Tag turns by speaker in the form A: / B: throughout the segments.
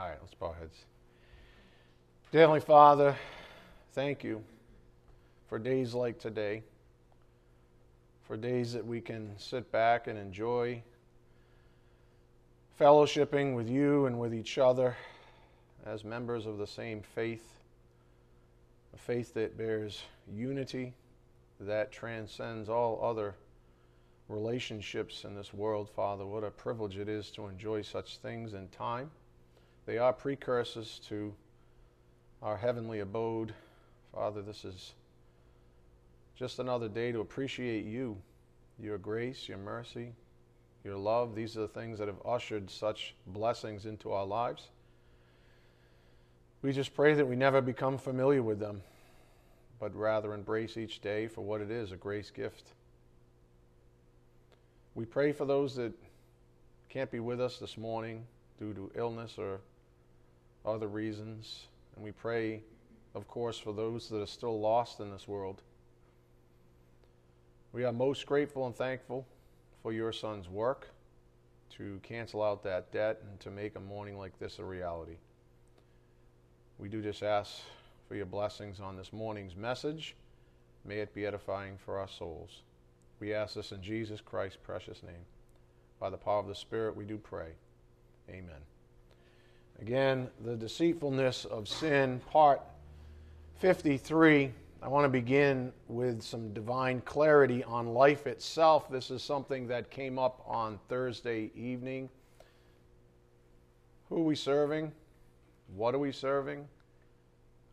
A: All right, let's bow our heads. Dear Heavenly Father, thank you for days like today, for days that we can sit back and enjoy fellowshipping with you and with each other as members of the same faith, a faith that bears unity, that transcends all other relationships in this world, Father. What a privilege it is to enjoy such things in time. They are precursors to our heavenly abode. Father, this is just another day to appreciate you, your grace, your mercy, your love. These are the things that have ushered such blessings into our lives. We just pray that we never become familiar with them, but rather embrace each day for what it is a grace gift. We pray for those that can't be with us this morning due to illness or other reasons. And we pray, of course, for those that are still lost in this world. We are most grateful and thankful for your son's work to cancel out that debt and to make a morning like this a reality. We do just ask for your blessings on this morning's message. May it be edifying for our souls. We ask this in Jesus Christ's precious name. By the power of the Spirit, we do pray. Amen. Again, the deceitfulness of sin, part 53. I want to begin with some divine clarity on life itself. This is something that came up on Thursday evening. Who are we serving? What are we serving?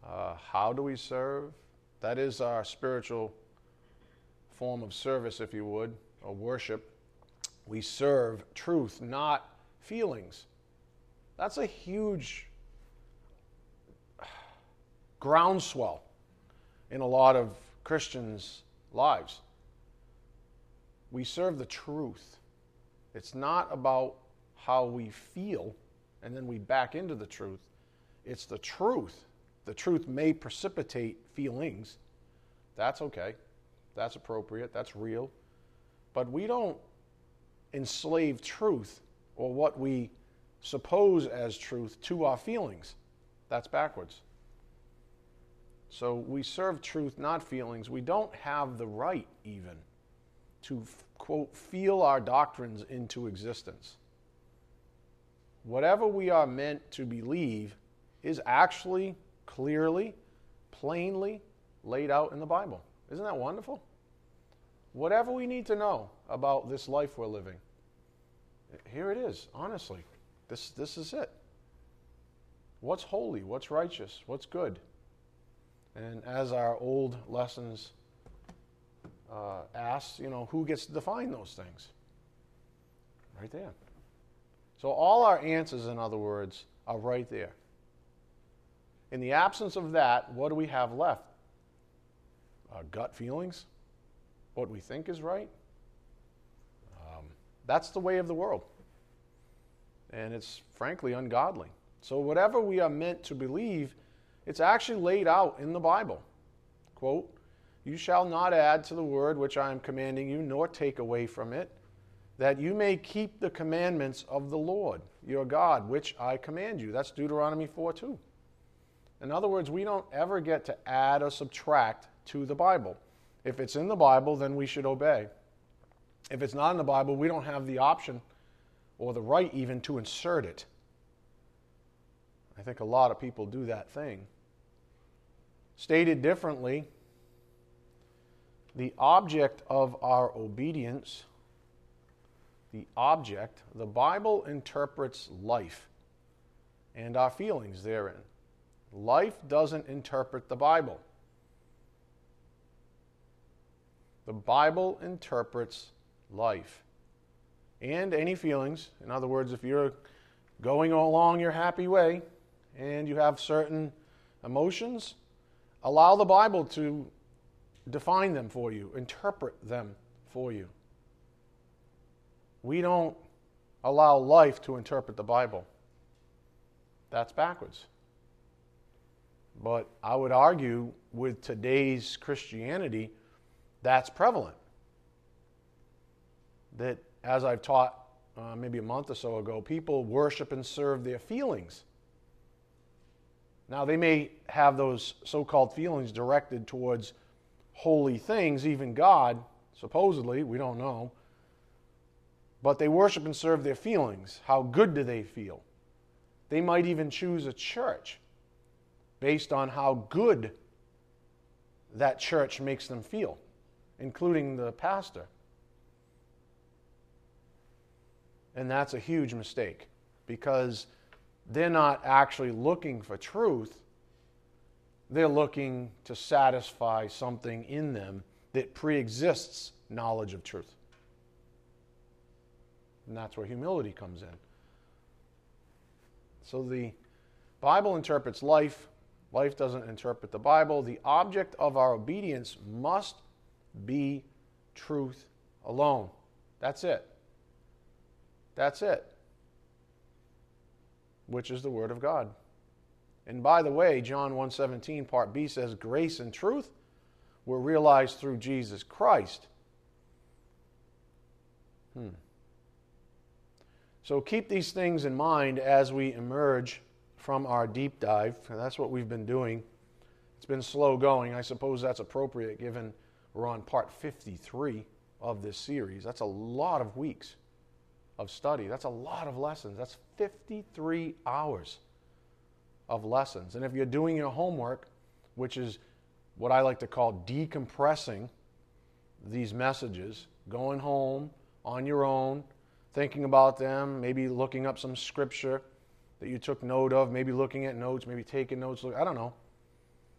A: Uh, how do we serve? That is our spiritual form of service, if you would, or worship. We serve truth, not feelings. That's a huge groundswell in a lot of Christians' lives. We serve the truth. It's not about how we feel and then we back into the truth. It's the truth. The truth may precipitate feelings. That's okay. That's appropriate. That's real. But we don't enslave truth or what we suppose as truth to our feelings. That's backwards. So we serve truth, not feelings. We don't have the right, even, to, quote, feel our doctrines into existence. Whatever we are meant to believe is actually clearly, plainly laid out in the Bible. Isn't that wonderful? Whatever we need to know about this life we're living, here it is, honestly. This, this is it. What's holy? What's righteous? What's good? And as our old lessons uh, ask, you know, who gets to define those things? Right there. So all our answers, in other words, are right there. In the absence of that, what do we have left? Our gut feelings? What we think is right? Um, that's the way of the world. And it's frankly ungodly. So, whatever we are meant to believe, it's actually laid out in the Bible. Quote, You shall not add to the word which I am commanding you, nor take away from it, that you may keep the commandments of the Lord your God, which I command you. That's Deuteronomy 4 2. In other words, we don't ever get to add or subtract to the Bible. If it's in the Bible, then we should obey. If it's not in the Bible, we don't have the option or the right even to insert it. I think a lot of people do that thing. Stated differently, the object of our obedience, the object, the Bible interprets life and our feelings therein. Life doesn't interpret the Bible. The Bible interprets life and any feelings. In other words, if you're going along your happy way and you have certain emotions, allow the Bible to define them for you, interpret them for you. We don't allow life to interpret the Bible. That's backwards. But I would argue with today's Christianity, that's prevalent. That as I've taught uh, maybe a month or so ago, people worship and serve their feelings Now, they may have those so called feelings directed towards holy things, even God, supposedly, we don't know. But they worship and serve their feelings. How good do they feel? They might even choose a church based on how good that church makes them feel, including the pastor. And that's a huge mistake because they're not actually looking for truth. They're looking to satisfy something in them that preexists knowledge of truth. And that's where humility comes in. So the Bible interprets life, life doesn't interpret the Bible. The object of our obedience must be truth alone. That's it. That's it. Which is the word of God. And by the way, John 1:17 part B says grace and truth were realized through Jesus Christ. Hmm. So keep these things in mind as we emerge from our deep dive. That's what we've been doing. It's been slow going. I suppose that's appropriate given we're on part 53 of this series. That's a lot of weeks of study. That's a lot of lessons. That's 53 hours of lessons. And if you're doing your homework, which is what I like to call decompressing these messages, going home on your own, thinking about them, maybe looking up some scripture that you took note of, maybe looking at notes, maybe taking notes. I don't know.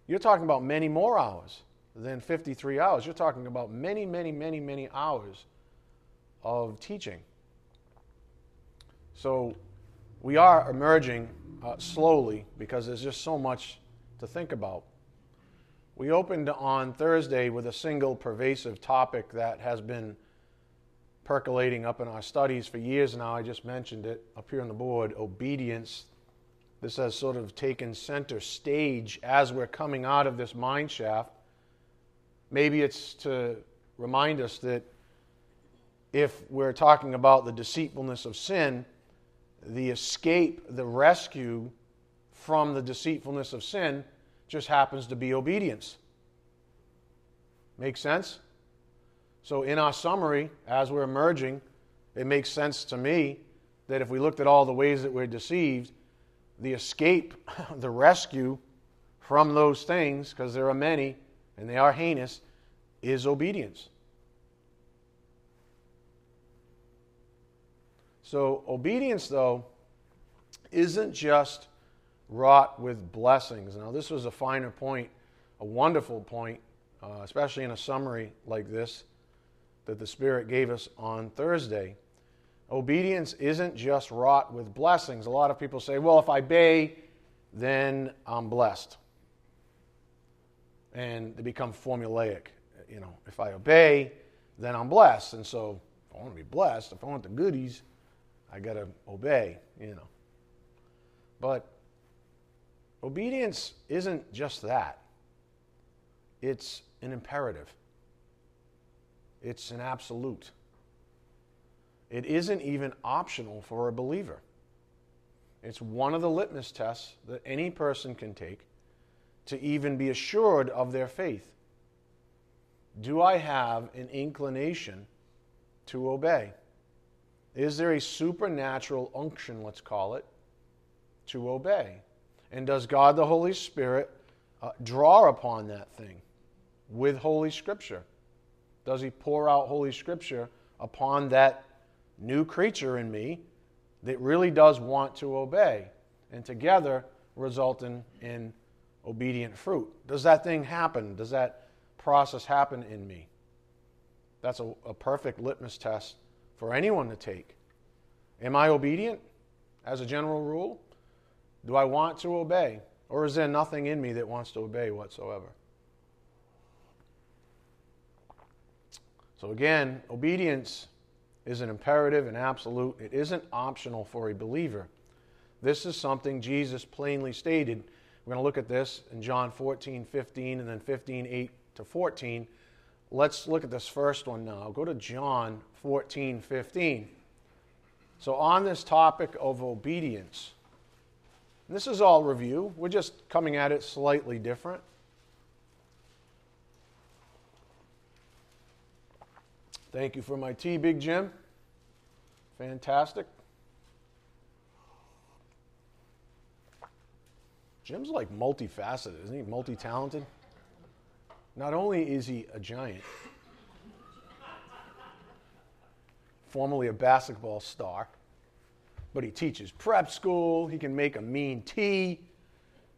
A: You're talking about many more hours than 53 hours. You're talking about many, many, many, many hours of teaching. So we are emerging uh, slowly because there's just so much to think about. We opened on Thursday with a single pervasive topic that has been percolating up in our studies for years now. I just mentioned it up here on the board obedience. This has sort of taken center stage as we're coming out of this mine shaft. Maybe it's to remind us that if we're talking about the deceitfulness of sin, the escape, the rescue from the deceitfulness of sin just happens to be obedience. Make sense? So, in our summary, as we're emerging, it makes sense to me that if we looked at all the ways that we're deceived, the escape, the rescue from those things, because there are many and they are heinous, is obedience. So, obedience, though, isn't just wrought with blessings. Now, this was a finer point, a wonderful point, uh, especially in a summary like this that the Spirit gave us on Thursday. Obedience isn't just wrought with blessings. A lot of people say, well, if I obey, then I'm blessed. And they become formulaic. You know, if I obey, then I'm blessed. And so, if I want to be blessed, if I want the goodies, I got to obey, you know. But obedience isn't just that, it's an imperative. It's an absolute. It isn't even optional for a believer. It's one of the litmus tests that any person can take to even be assured of their faith. Do I have an inclination to obey? Is there a supernatural unction, let's call it, to obey? And does God the Holy Spirit uh, draw upon that thing with Holy Scripture? does he pour out Holy Scripture upon that new creature in me that really does want to obey and together result in, in obedient fruit. Does that thing happen? Does that process happen in me? That's a, a perfect litmus test for anyone to take. Am I obedient as a general rule? Do I want to obey? Or is there nothing in me that wants to obey whatsoever? So, again, obedience is an imperative and absolute. It isn't optional for a believer. This is something Jesus plainly stated. We're going to look at this in John 14, 15, and then 15, 8 to 14. Let's look at this first one now. Go to John 14, 15. So, on this topic of obedience, this is all review. We're just coming at it slightly different. Thank you for my tea, Big Jim. Fantastic. Jim's like multifaceted, isn't he? Multi talented. Not only is he a giant, formerly a basketball star, but he teaches prep school. He can make a mean tea.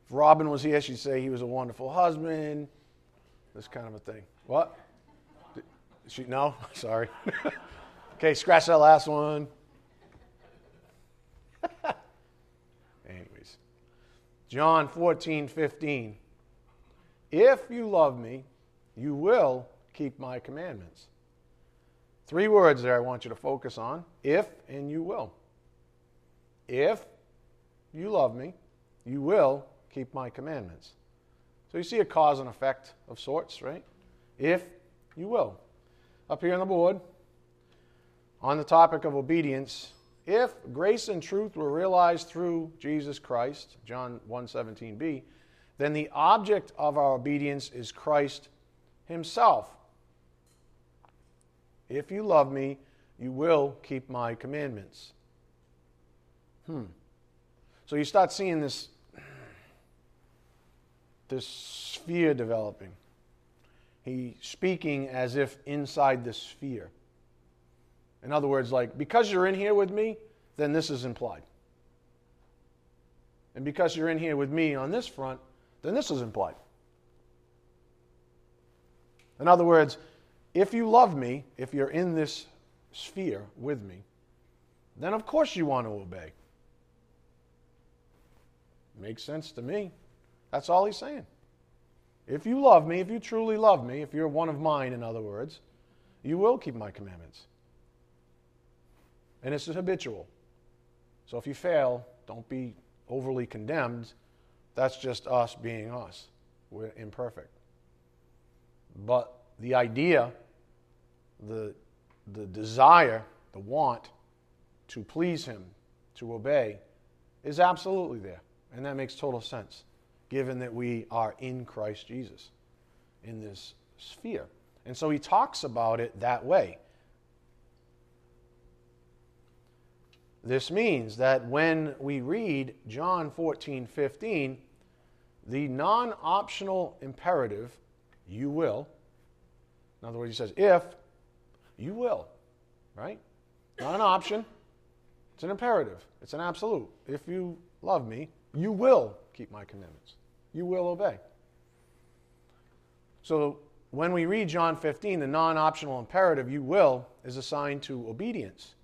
A: If Robin was here, she'd say he was a wonderful husband. This kind of a thing. What? She, no? Sorry. okay, scratch that last one. Anyways, John 14, 15. If you love me, you will keep my commandments. Three words there I want you to focus on if and you will. If you love me, you will keep my commandments. So you see a cause and effect of sorts, right? If you will. Up here on the board, on the topic of obedience, if grace and truth were realized through Jesus Christ, John 1:17b, then the object of our obedience is Christ himself. If you love me, you will keep my commandments. Hmm. So you start seeing this, this sphere developing. He speaking as if inside the sphere. In other words, like, because you're in here with me, then this is implied. And because you're in here with me on this front, then this is implied. In other words, if you love me, if you're in this sphere with me, then of course you want to obey. Makes sense to me. That's all he's saying. If you love me, if you truly love me, if you're one of mine, in other words, you will keep my commandments. And it's habitual. So if you fail, don't be overly condemned. That's just us being us. We're imperfect. But the idea, the, the desire, the want to please Him, to obey, is absolutely there. And that makes total sense, given that we are in Christ Jesus in this sphere. And so he talks about it that way. This means that when we read John 14, 15, the non optional imperative, you will, in other words, he says, if, you will, right? Not an option, it's an imperative, it's an absolute. If you love me, you will keep my commandments. You will obey. So when we read John 15, the non optional imperative, you will, is assigned to obedience.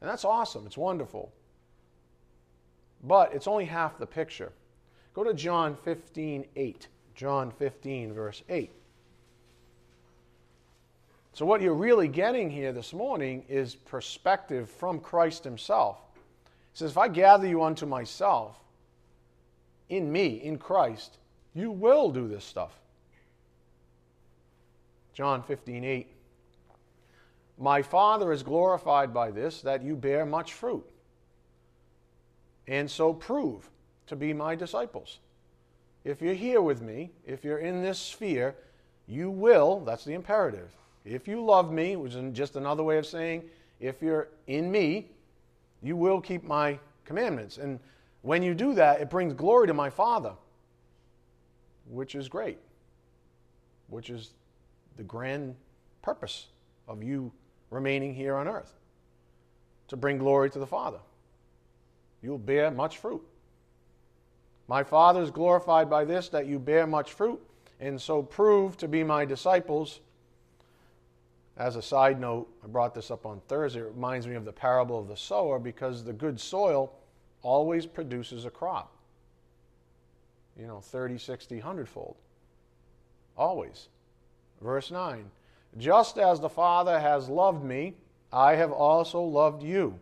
A: And that's awesome. It's wonderful. But it's only half the picture. Go to John 15, 8. John 15, verse 8. So, what you're really getting here this morning is perspective from Christ Himself. He says, If I gather you unto myself, in me, in Christ, you will do this stuff. John 15, 8. My Father is glorified by this, that you bear much fruit, and so prove to be my disciples. If you're here with me, if you're in this sphere, you will, that's the imperative. If you love me, which is just another way of saying, if you're in me, you will keep my commandments. And when you do that, it brings glory to my Father, which is great, which is the grand purpose of you remaining here on earth to bring glory to the Father. You'll bear much fruit. My Father is glorified by this, that you bear much fruit, and so prove to be my disciples. As a side note, I brought this up on Thursday. It reminds me of the parable of the sower because the good soil always produces a crop. You know, 30, 60, 100 fold. Always. Verse 9 Just as the Father has loved me, I have also loved you.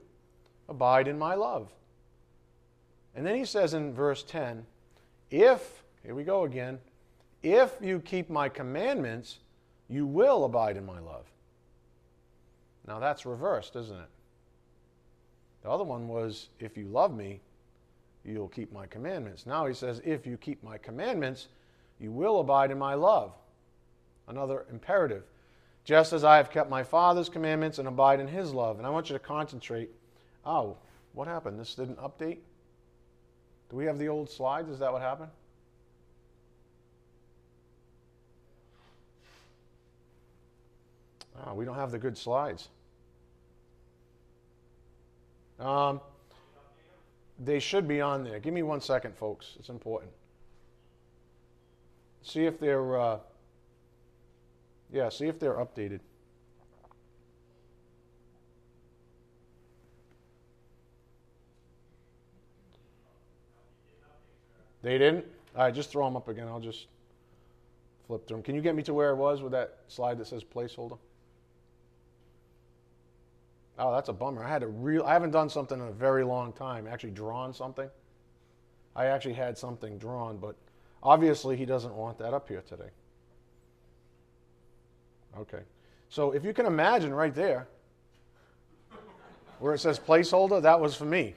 A: Abide in my love. And then he says in verse 10 If, here we go again, if you keep my commandments, you will abide in my love. Now that's reversed, isn't it? The other one was, if you love me, you'll keep my commandments. Now he says, if you keep my commandments, you will abide in my love. Another imperative. Just as I have kept my Father's commandments and abide in his love. And I want you to concentrate. Oh, what happened? This didn't update? Do we have the old slides? Is that what happened? Oh, we don't have the good slides. Um, they should be on there. Give me one second, folks. It's important. See if they're, uh, yeah, see if they're updated. They didn't? All right, just throw them up again. I'll just flip through them. Can you get me to where I was with that slide that says placeholder? Oh, that's a bummer. I had a real I haven't done something in a very long time, actually drawn something. I actually had something drawn, but obviously he doesn't want that up here today. Okay. So if you can imagine right there where it says placeholder, that was for me.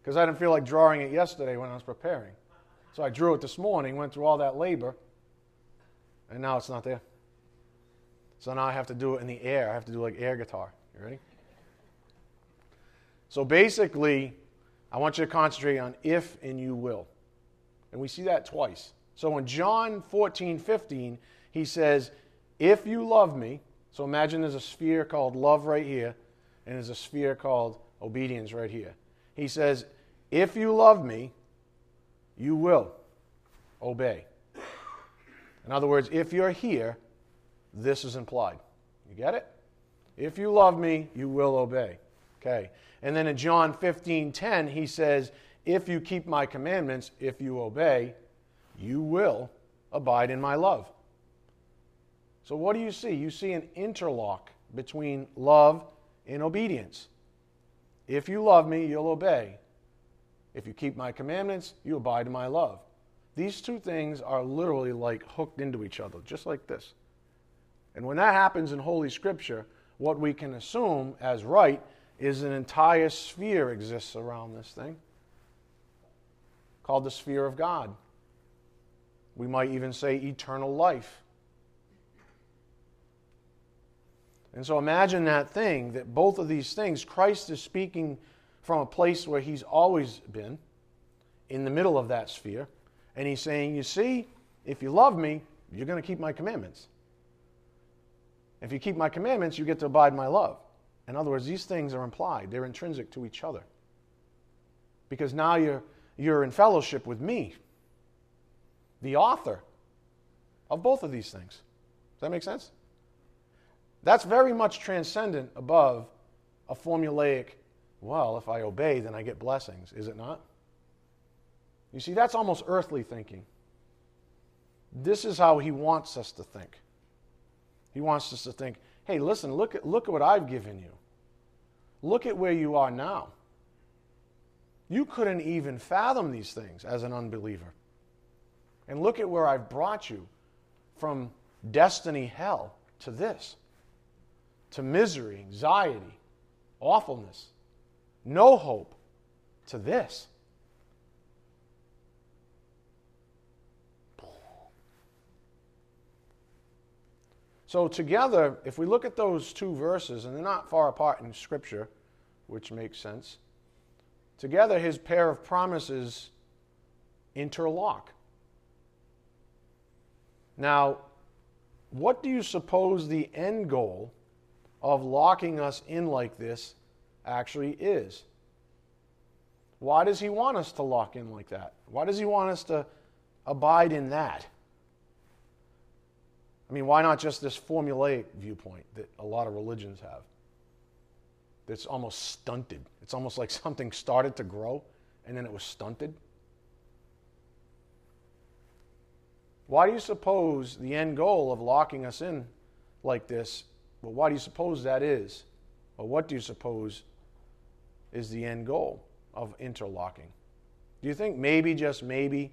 A: Because I didn't feel like drawing it yesterday when I was preparing. So I drew it this morning, went through all that labor, and now it's not there. So now I have to do it in the air. I have to do like air guitar. You ready? So basically, I want you to concentrate on if and you will. And we see that twice. So in John 14, 15, he says, If you love me, so imagine there's a sphere called love right here, and there's a sphere called obedience right here. He says, If you love me, you will obey. In other words, if you're here, this is implied. You get it? If you love me, you will obey. Okay. And then in John 15 10, he says, If you keep my commandments, if you obey, you will abide in my love. So, what do you see? You see an interlock between love and obedience. If you love me, you'll obey. If you keep my commandments, you abide in my love. These two things are literally like hooked into each other, just like this. And when that happens in Holy Scripture, what we can assume as right is an entire sphere exists around this thing called the sphere of God. We might even say eternal life. And so imagine that thing, that both of these things, Christ is speaking from a place where he's always been, in the middle of that sphere. And he's saying, You see, if you love me, you're going to keep my commandments. If you keep my commandments, you get to abide my love. In other words, these things are implied, they're intrinsic to each other. Because now you're, you're in fellowship with me, the author of both of these things. Does that make sense? That's very much transcendent above a formulaic, well, if I obey, then I get blessings, is it not? You see, that's almost earthly thinking. This is how he wants us to think. He wants us to think, hey, listen, look at, look at what I've given you. Look at where you are now. You couldn't even fathom these things as an unbeliever. And look at where I've brought you from destiny hell to this, to misery, anxiety, awfulness, no hope, to this. So, together, if we look at those two verses, and they're not far apart in Scripture, which makes sense, together his pair of promises interlock. Now, what do you suppose the end goal of locking us in like this actually is? Why does he want us to lock in like that? Why does he want us to abide in that? I mean, why not just this formulaic viewpoint that a lot of religions have? That's almost stunted. It's almost like something started to grow and then it was stunted. Why do you suppose the end goal of locking us in like this? Well, why do you suppose that is? Or what do you suppose is the end goal of interlocking? Do you think maybe, just maybe,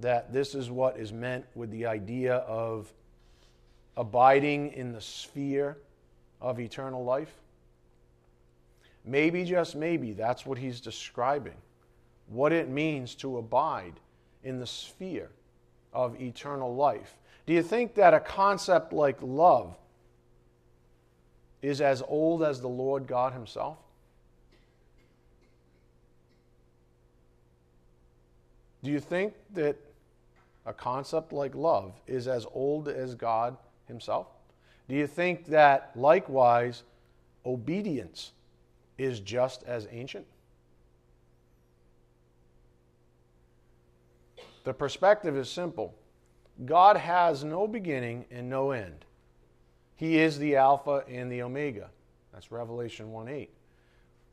A: that this is what is meant with the idea of abiding in the sphere of eternal life? maybe, just maybe, that's what he's describing what it means to abide in the sphere of eternal life. Do you think that a concept like love is as old as the Lord God Himself? Do you think that a concept like love is as old as God Himself? Do you think that likewise obedience is just as ancient? The perspective is simple God has no beginning and no end. He is the Alpha and the Omega. That's Revelation 1 8,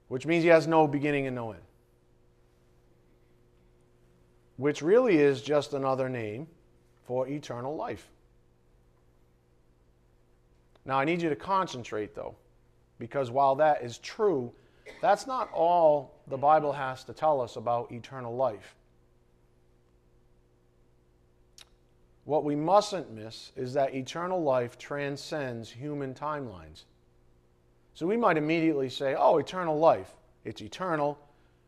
A: which means he has no beginning and no end. Which really is just another name for eternal life. Now, I need you to concentrate, though, because while that is true, that's not all the Bible has to tell us about eternal life. What we mustn't miss is that eternal life transcends human timelines. So we might immediately say, oh, eternal life. It's eternal,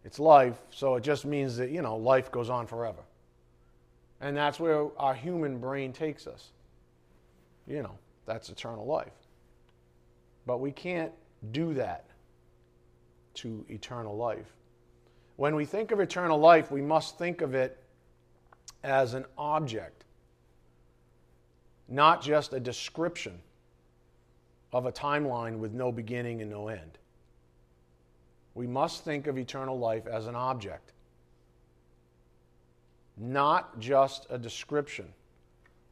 A: it's life, so it just means that, you know, life goes on forever. And that's where our human brain takes us. You know, that's eternal life. But we can't do that to eternal life. When we think of eternal life, we must think of it as an object not just a description of a timeline with no beginning and no end. We must think of eternal life as an object, not just a description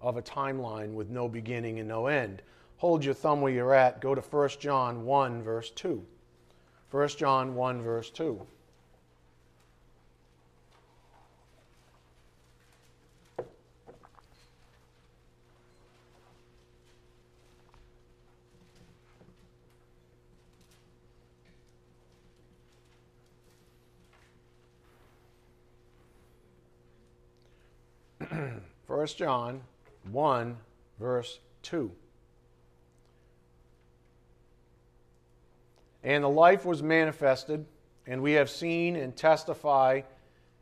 A: of a timeline with no beginning and no end. Hold your thumb where you're at. Go to 1 John 1, verse 2. 1 John 1, verse 2. 1 John 1, verse 2. And the life was manifested, and we have seen and testify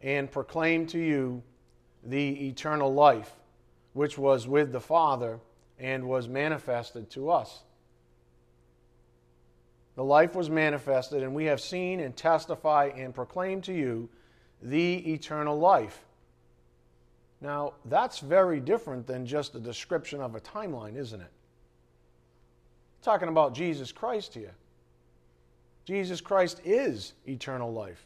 A: and proclaim to you the eternal life, which was with the Father and was manifested to us. The life was manifested, and we have seen and testify and proclaim to you the eternal life now, that's very different than just a description of a timeline, isn't it? Talking about Jesus Christ here. Jesus Christ is eternal life,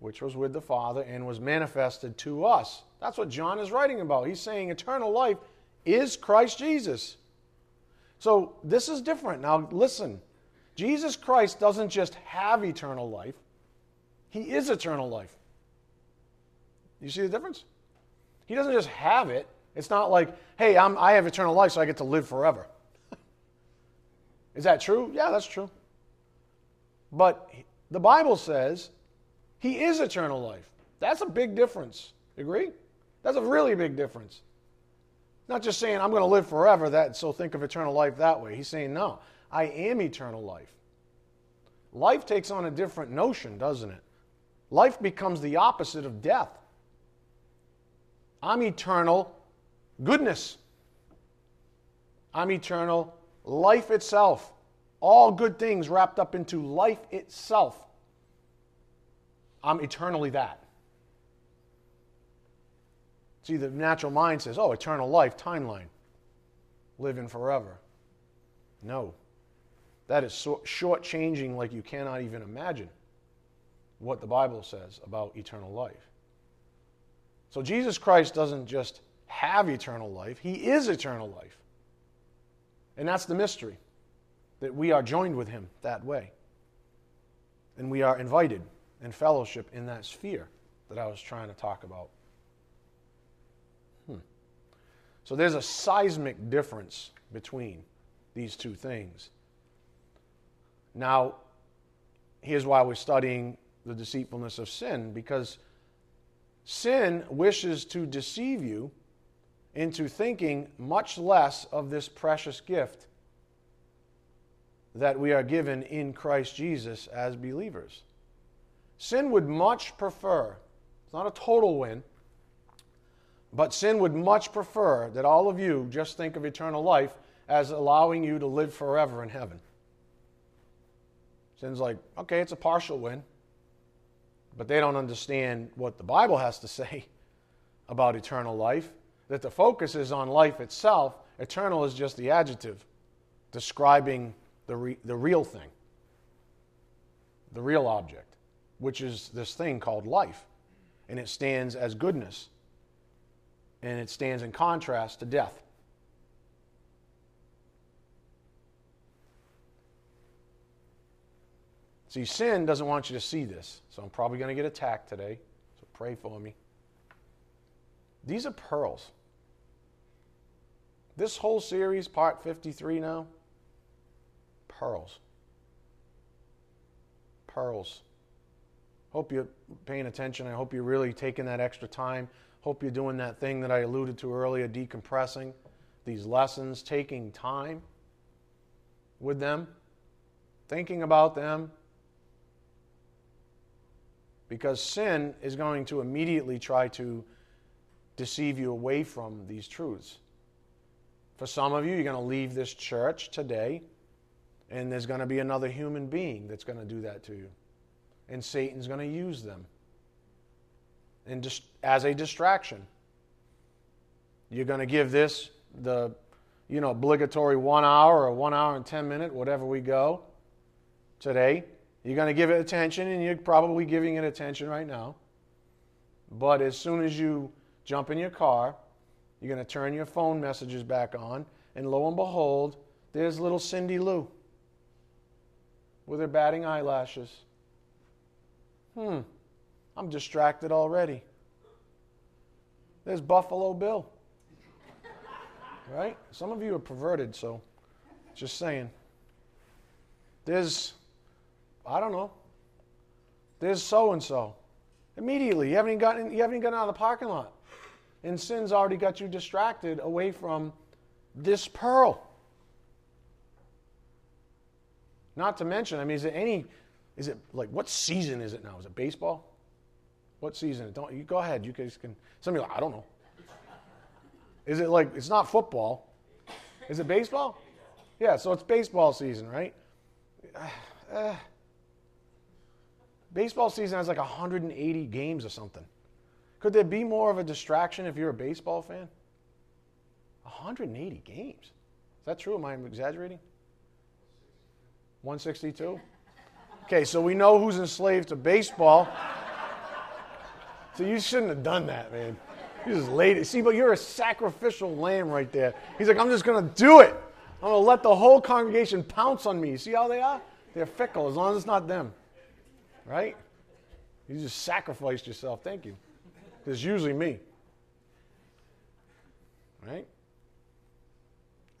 A: which was with the Father and was manifested to us. That's what John is writing about. He's saying eternal life is Christ Jesus. So this is different. Now, listen Jesus Christ doesn't just have eternal life, He is eternal life. You see the difference? He doesn't just have it. It's not like, hey, I'm, I have eternal life, so I get to live forever. Is that true? Yeah, that's true. But the Bible says he is eternal life. That's a big difference. Agree? That's a really big difference. Not just saying I'm going to live forever, that so think of eternal life that way. He's saying, no, I am eternal life. Life takes on a different notion, doesn't it? Life becomes the opposite of death. I'm eternal goodness. I'm eternal life itself. All good things wrapped up into life itself. I'm eternally that. See, the natural mind says, oh, eternal life, timeline, living forever. No. That is so shortchanging like you cannot even imagine what the Bible says about eternal life. So Jesus Christ doesn't just have eternal life, he is eternal life. And that's the mystery that we are joined with him that way. And we are invited in fellowship in that sphere that I was trying to talk about. Hmm. So there's a seismic difference between these two things. Now, here's why we're studying the deceitfulness of sin, because Sin wishes to deceive you into thinking much less of this precious gift. that we are given in Christ Jesus as believers. Sin would much prefer, it's not a total win, but sin would much prefer that all of you just think of eternal life as allowing you to live forever in heaven. Sin's like, okay, it's a partial win, but they don't understand what the Bible has to say about eternal life, that the focus is on life itself. Eternal is just the adjective describing the, re- the real thing, the real object, which is this thing called life. And it stands as goodness, and it stands in contrast to death. See, sin doesn't want you to see this, so I'm probably going to get attacked today, so pray for me. These are pearls. This whole series, part 53 now, pearls. Pearls. Hope you're paying attention. I hope you're really taking that extra time. Hope you're doing that thing that I alluded to earlier, decompressing these lessons, taking time with them, thinking about them. Because sin is going to immediately try to deceive you away from these truths. For some of you, you're going to leave this church today, and there's going to be another human being that's going to do that to you. And Satan's going to use them and just as a distraction. You're going to give this the you know obligatory one hour or one hour and ten minute, whatever we go today. You're going to give it attention, and you're probably giving it attention right now. But as soon as you jump in your car, you're going to turn your phone messages back on, and lo and behold, there's little Cindy Lou with her batting eyelashes. Hmm, I'm distracted already. There's Buffalo Bill. Right? Some of you are perverted, so just saying. There's, I don't know, there's so and so. Immediately, you haven't even gotten, you haven't even gotten out of the parking lot and sin's already got you distracted away from this pearl. Not to mention, I mean, is it any, is it like, what season is it now? Is it baseball? What season? Don't you go ahead. You guys can. Some of you, like, I don't know. Is it like it's not football? Is it baseball? Yeah, so it's baseball season, right? Uh, baseball season has like 180 games or something. Could there be more of a distraction if you're a baseball fan? 180 games. Is that true? Am I exaggerating? 162? Okay, so we know who's enslaved to baseball. So you shouldn't have done that, man. You just laid it. See, but you're a sacrificial lamb right there. He's like, I'm just going to do it. I'm going to let the whole congregation pounce on me. See how they are? They're fickle as long as it's not them. Right? You just sacrificed yourself. Thank you. It's usually me. Right?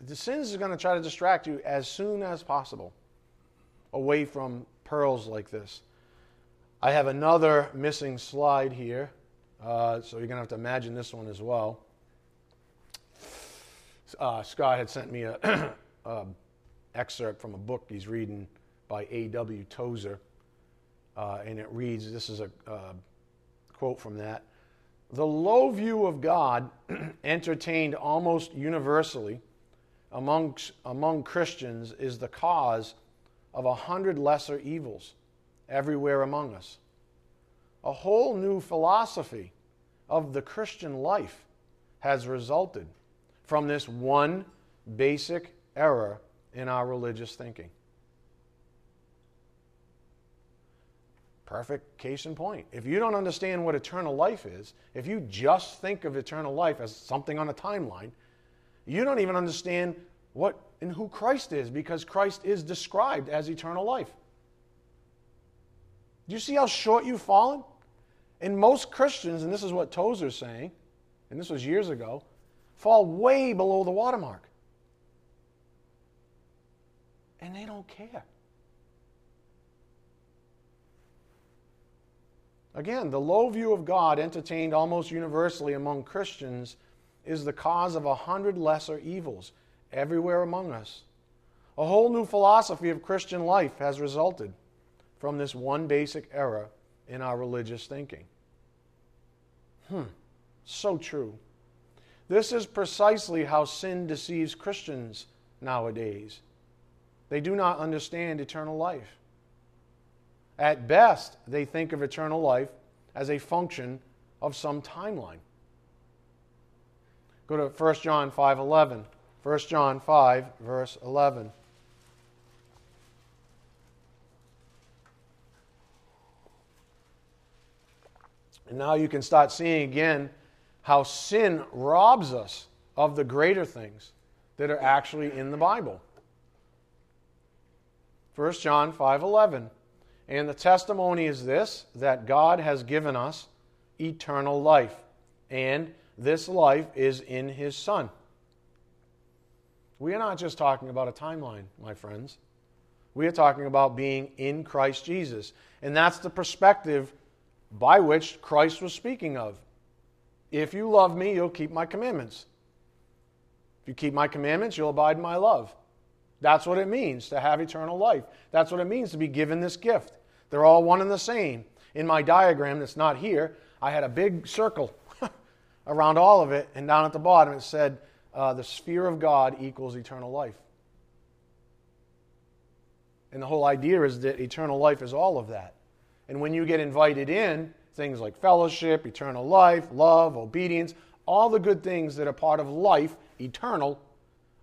A: The sins is going to try to distract you as soon as possible away from pearls like this. I have another missing slide here, uh, so you're going to have to imagine this one as well. Uh, Scott had sent me an excerpt from a book he's reading by A.W. Tozer, uh, and it reads this is a uh, quote from that. The low view of God, entertained almost universally among, among Christians, is the cause of a hundred lesser evils everywhere among us. A whole new philosophy of the Christian life has resulted from this one basic error in our religious thinking. Perfect case in point. If you don't understand what eternal life is, if you just think of eternal life as something on a timeline, you don't even understand what and who Christ is because Christ is described as eternal life. Do you see how short you've fallen? And most Christians, and this is what Tozer's saying, and this was years ago, fall way below the watermark. And they don't care. Again, the low view of God entertained almost universally among Christians is the cause of a hundred lesser evils everywhere among us. A whole new philosophy of Christian life has resulted from this one basic error in our religious thinking. Hmm, so true. This is precisely how sin deceives Christians nowadays. They do not understand eternal life. At best, they think of eternal life as a function of some timeline. Go to 1 John 5:11. 1 John 5 verse 11. And now you can start seeing again how sin robs us of the greater things that are actually in the Bible. 1 John 5:11 And the testimony is this that God has given us eternal life and this life is in his son. We are not just talking about a timeline, my friends. We are talking about being in Christ Jesus. And that's the perspective by which Christ was speaking of. If you love me, you'll keep my commandments. If you keep my commandments, you'll abide in my love. That's what it means to have eternal life. That's what it means to be given this gift. They're all one and the same. In my diagram that's not here, I had a big circle around all of it, and down at the bottom it said, uh, the sphere of God equals eternal life. And the whole idea is that eternal life is all of that. And when you get invited in, things like fellowship, eternal life, love, obedience, all the good things that are part of life, eternal,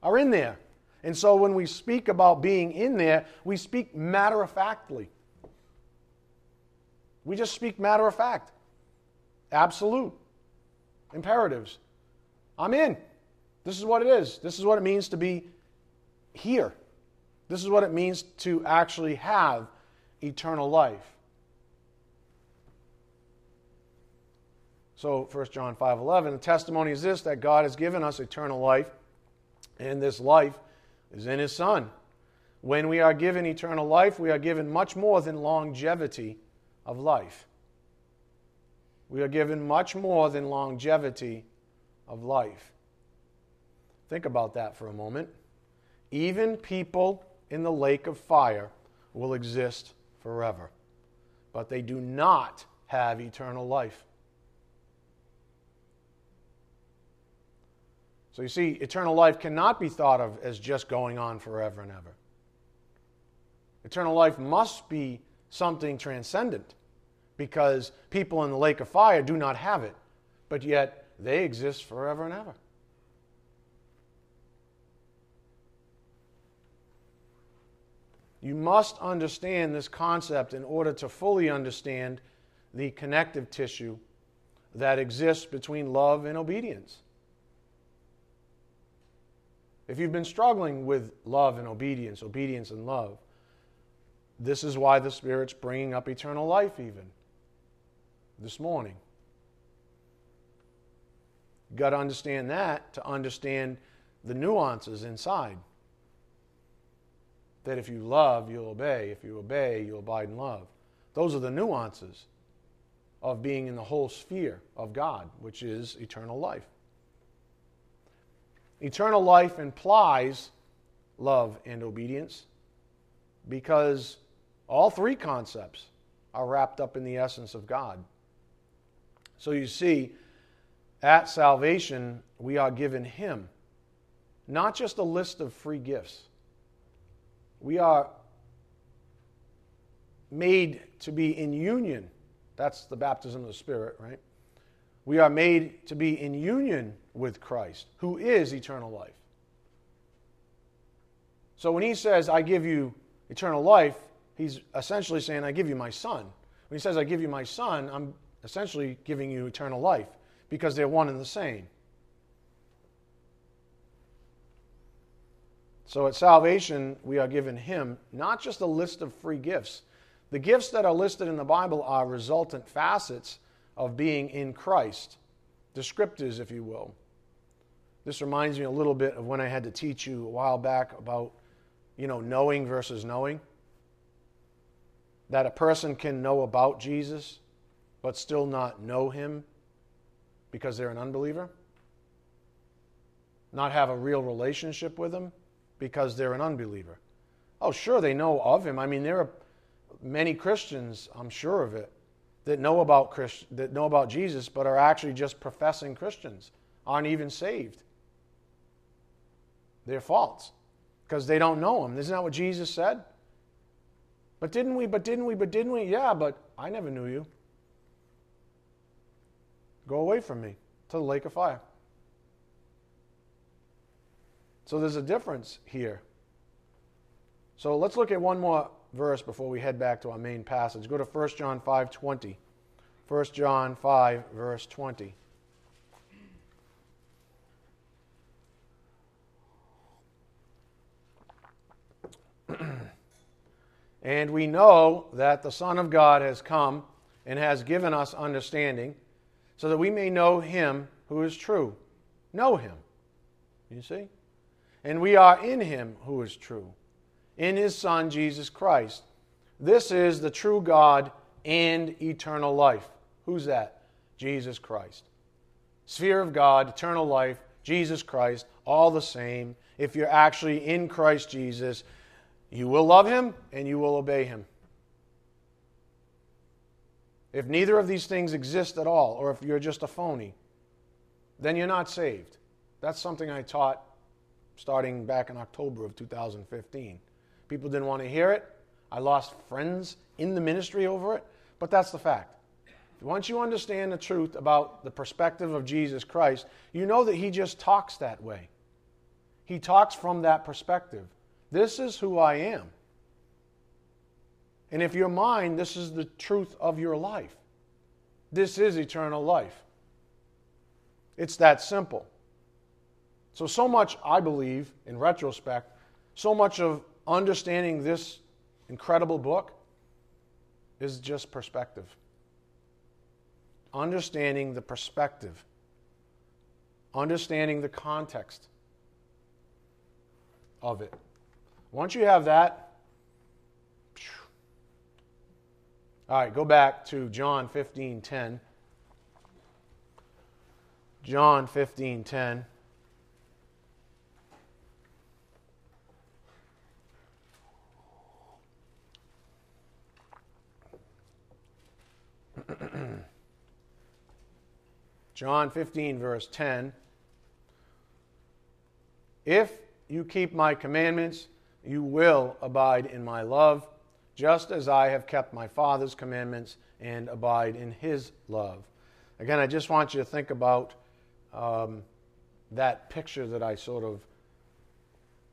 A: are in there. And so when we speak about being in there, we speak matter of factly. We just speak matter of fact. Absolute. Imperatives. I'm in. This is what it is. This is what it means to be here. This is what it means to actually have eternal life. So 1 John 5:11, the testimony is this that God has given us eternal life, and this life is in his son. When we are given eternal life, we are given much more than longevity of life. We are given much more than longevity of life. Think about that for a moment. Even people in the lake of fire will exist forever, but they do not have eternal life. So you see, eternal life cannot be thought of as just going on forever and ever. Eternal life must be something transcendent because people in the lake of fire do not have it, but yet they exist forever and ever. You must understand this concept in order to fully understand the connective tissue that exists between love and obedience. If you've been struggling with love and obedience, obedience and love, this is why the Spirit's bringing up eternal life, even this morning. You've got to understand that to understand the nuances inside. That if you love, you'll obey. If you obey, you'll abide in love. Those are the nuances of being in the whole sphere of God, which is eternal life. Eternal life implies love and obedience because all three concepts are wrapped up in the essence of God. So you see, at salvation, we are given Him, not just a list of free gifts. We are made to be in union. That's the baptism of the Spirit, right? We are made to be in union with Christ, who is eternal life. So when he says, I give you eternal life, he's essentially saying, I give you my son. When he says, I give you my son, I'm essentially giving you eternal life because they're one and the same. So at salvation, we are given Him not just a list of free gifts. The gifts that are listed in the Bible are resultant facets of being in Christ, descriptors, if you will. This reminds me a little bit of when I had to teach you a while back about, you know, knowing versus knowing. That a person can know about Jesus but still not know him because they're an unbeliever, not have a real relationship with him because they're an unbeliever. Oh, sure, they know of him. I mean, there are many Christians, I'm sure of it, that know about Christ, that know about Jesus, but are actually just professing Christians, aren't even saved. They're false because they don't know him. Isn't that what Jesus said? But didn't we? But didn't we? But didn't we? Yeah, but I never knew you. Go away from me to the lake of fire. So there's a difference here. So let's look at one more verse before we head back to our main passage. Go to 1 John 5:20. 1 John 5 verse 20. and we know that the Son of God has come and has given us understanding so that we may know him who is true. Know him. You see? And we are in him who is true in his Son, Jesus Christ. This is the true God and eternal life. Who's that? Jesus Christ. Sphere of God, eternal life, Jesus Christ, all the same. If you're actually in Christ Jesus, you will love him and you will obey him. If neither of these things exist at all, or if you're just a phony, then you're not saved. That's something I taught starting back in October of 2015. People didn't want to hear it. I lost friends in the ministry over it, but that's the fact. Once you understand the truth about the perspective of Jesus Christ, you know that he just talks that way. He talks from that perspective. This is who I am. And if you're mine, this is the truth of your life. This is eternal life. It's that simple. So, so much, I believe, in retrospect, so much of understanding this incredible book is just perspective. Understanding the perspective, understanding the context of it. Once you have that, all right, go back to John 15 10. John 15 10. John 15, verse 10. If you keep my commandments, you will abide in my love, just as I have kept my Father's commandments and abide in his love. Again, I just want you to think about um, that picture that I sort of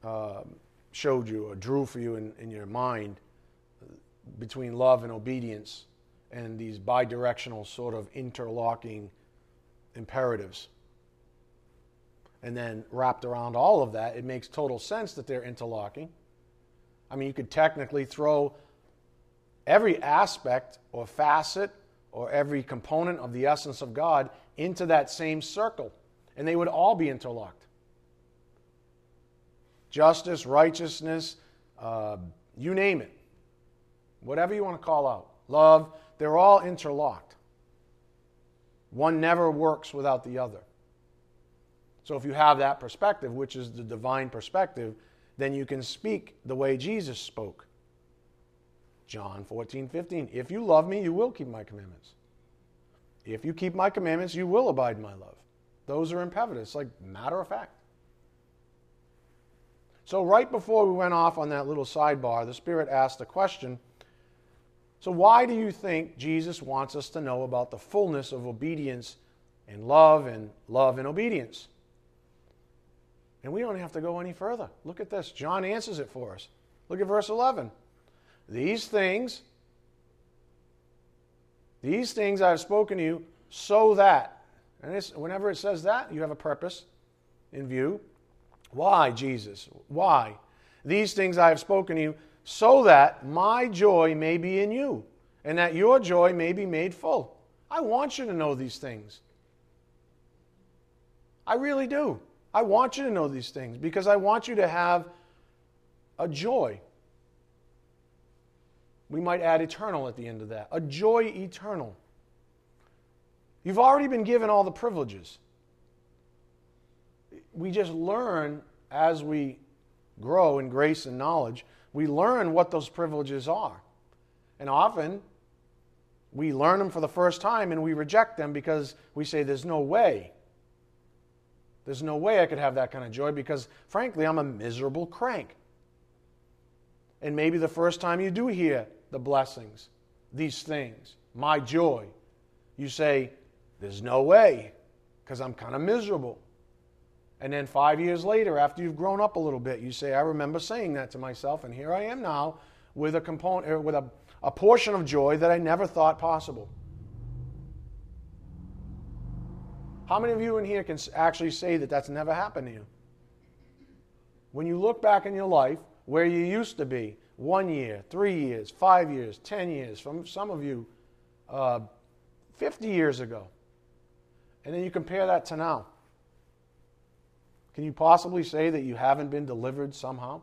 A: uh, showed you or drew for you in, in your mind between love and obedience and these bidirectional sort of interlocking imperatives. And then wrapped around all of that, it makes total sense that they're interlocking. I mean, you could technically throw every aspect or facet or every component of the essence of God into that same circle, and they would all be interlocked. Justice, righteousness, uh, you name it. Whatever you want to call out. Love, they're all interlocked. One never works without the other. So if you have that perspective, which is the divine perspective, then you can speak the way Jesus spoke. John 14, 15. If you love me, you will keep my commandments. If you keep my commandments, you will abide in my love. Those are imperative. It's like matter of fact. So, right before we went off on that little sidebar, the Spirit asked a question so, why do you think Jesus wants us to know about the fullness of obedience and love and love and obedience? And we don't have to go any further. Look at this. John answers it for us. Look at verse 11. These things, these things I have spoken to you so that, and whenever it says that, you have a purpose in view. Why, Jesus? Why? These things I have spoken to you so that my joy may be in you, and that your joy may be made full. I want you to know these things. I really do. I want you to know these things because I want you to have a joy. We might add eternal at the end of that. A joy eternal. You've already been given all the privileges. We just learn as we grow in grace and knowledge, we learn what those privileges are. And often, we learn them for the first time and we reject them because we say, There's no way. There's no way I could have that kind of joy because, frankly, I'm a miserable crank. And maybe the first time you do hear the blessings, these things, my joy, you say, There's no way because I'm kind of miserable. And then five years later, after you've grown up a little bit, you say, I remember saying that to myself, and here I am now with a component, er, with a, a portion of joy that I never thought possible. How many of you in here can actually say that that's never happened to you? When you look back in your life, where you used to be, one year, three years, five years, ten years, from some of you, uh, 50 years ago, and then you compare that to now. Can you possibly say that you haven't been delivered somehow?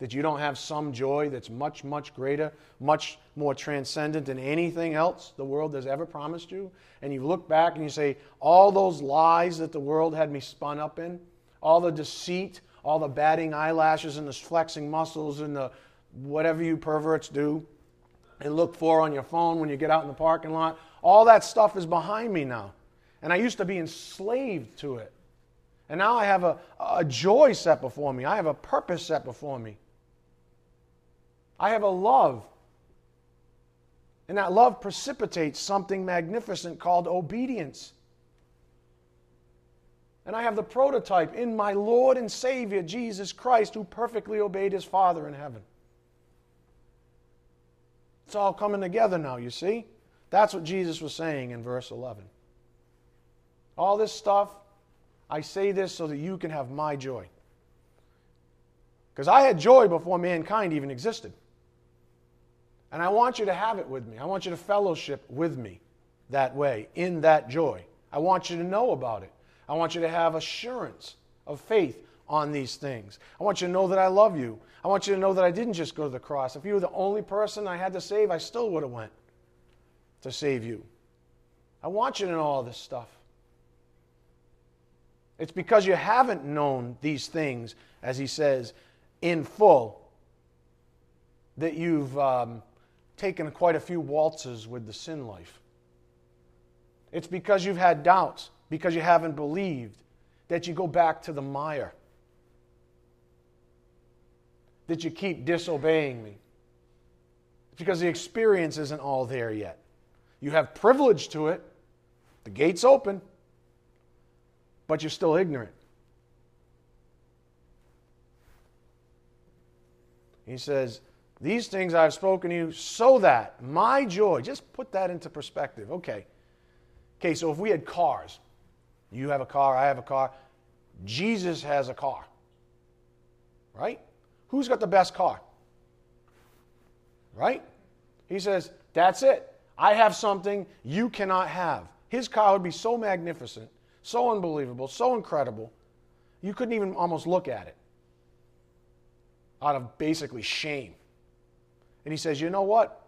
A: That you don't have some joy that's much, much greater, much more transcendent than anything else the world has ever promised you? And you look back and you say, all those lies that the world had me spun up in, all the deceit, all the batting eyelashes and the flexing muscles and the whatever you perverts do and look for on your phone when you get out in the parking lot, all that stuff is behind me now. And I used to be enslaved to it. And now I have a, a joy set before me. I have a purpose set before me. I have a love. And that love precipitates something magnificent called obedience. And I have the prototype in my Lord and Savior, Jesus Christ, who perfectly obeyed his Father in heaven. It's all coming together now, you see? That's what Jesus was saying in verse 11. All this stuff I say this so that you can have my joy. Because I had joy before mankind even existed. And I want you to have it with me. I want you to fellowship with me that way, in that joy. I want you to know about it. I want you to have assurance of faith on these things. I want you to know that I love you. I want you to know that I didn't just go to the cross. If you were the only person I had to save, I still would have went to save you. I want you to know all this stuff. It's because you haven't known these things, as he says, in full, that you've um, taken quite a few waltzes with the sin life. It's because you've had doubts, because you haven't believed, that you go back to the mire, that you keep disobeying me. It's because the experience isn't all there yet. You have privilege to it, the gate's open but you're still ignorant. He says, These things I've spoken to you so that my joy, just put that into perspective. Okay. Okay, so if we had cars, you have a car, I have a car, Jesus has a car. Right? Who's got the best car? Right? He says, That's it. I have something you cannot have. His car would be so magnificent so unbelievable, so incredible, you couldn't even almost look at it out of basically shame. And he says, You know what?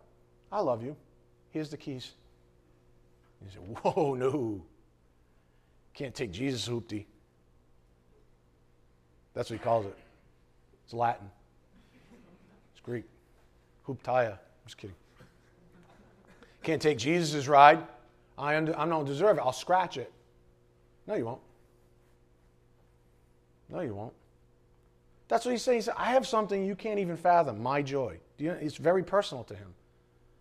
A: I love you. Here's the keys. He said, Whoa, no. Can't take Jesus hoopty. That's what he calls it. It's Latin. It's Greek. Hooptaya. Just kidding. Can't take Jesus' ride. I, under, I don't deserve it. I'll scratch it. No, you won't. No, you won't. That's what he's saying. He said, I have something you can't even fathom, my joy. You know, it's very personal to him.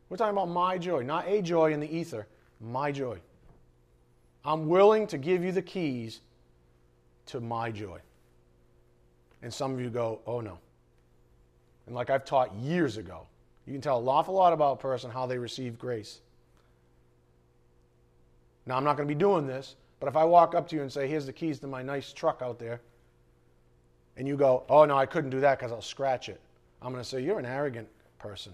A: We're talking about my joy, not a joy in the ether, my joy. I'm willing to give you the keys to my joy. And some of you go, oh no. And like I've taught years ago, you can tell an awful lot about a person how they receive grace. Now, I'm not going to be doing this, but if I walk up to you and say, here's the keys to my nice truck out there, and you go, oh, no, I couldn't do that because I'll scratch it, I'm going to say, you're an arrogant person.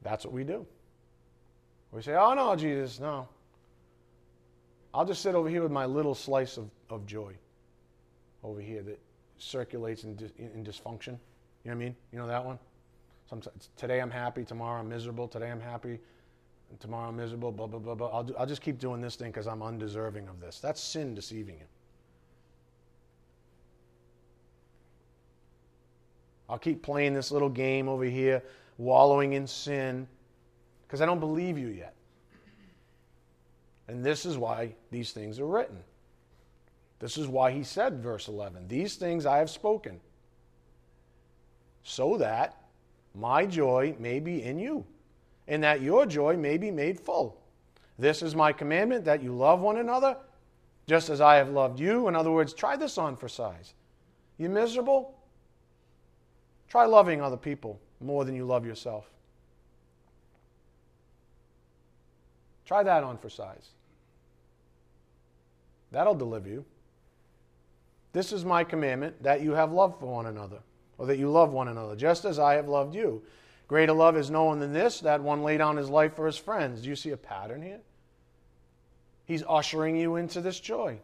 A: That's what we do. We say, oh, no, Jesus, no. I'll just sit over here with my little slice of, of joy over here that circulates in, in dysfunction. You know what I mean? You know that one? Sometimes today I'm happy, tomorrow I'm miserable. Today I'm happy, tomorrow I'm miserable, blah, blah, blah, blah. I'll, do, I'll just keep doing this thing because I'm undeserving of this. That's sin deceiving you. I'll keep playing this little game over here, wallowing in sin, because I don't believe you yet. And this is why these things are written. This is why he said, verse 11, These things I have spoken, so that my joy may be in you, and that your joy may be made full. This is my commandment that you love one another, just as I have loved you. In other words, try this on for size. You miserable? Try loving other people more than you love yourself. Try that on for size. That'll deliver you. This is my commandment that you have love for one another, or that you love one another, just as I have loved you. Greater love is no one than this, that one lay down his life for his friends. Do you see a pattern here? He's ushering you into this joy.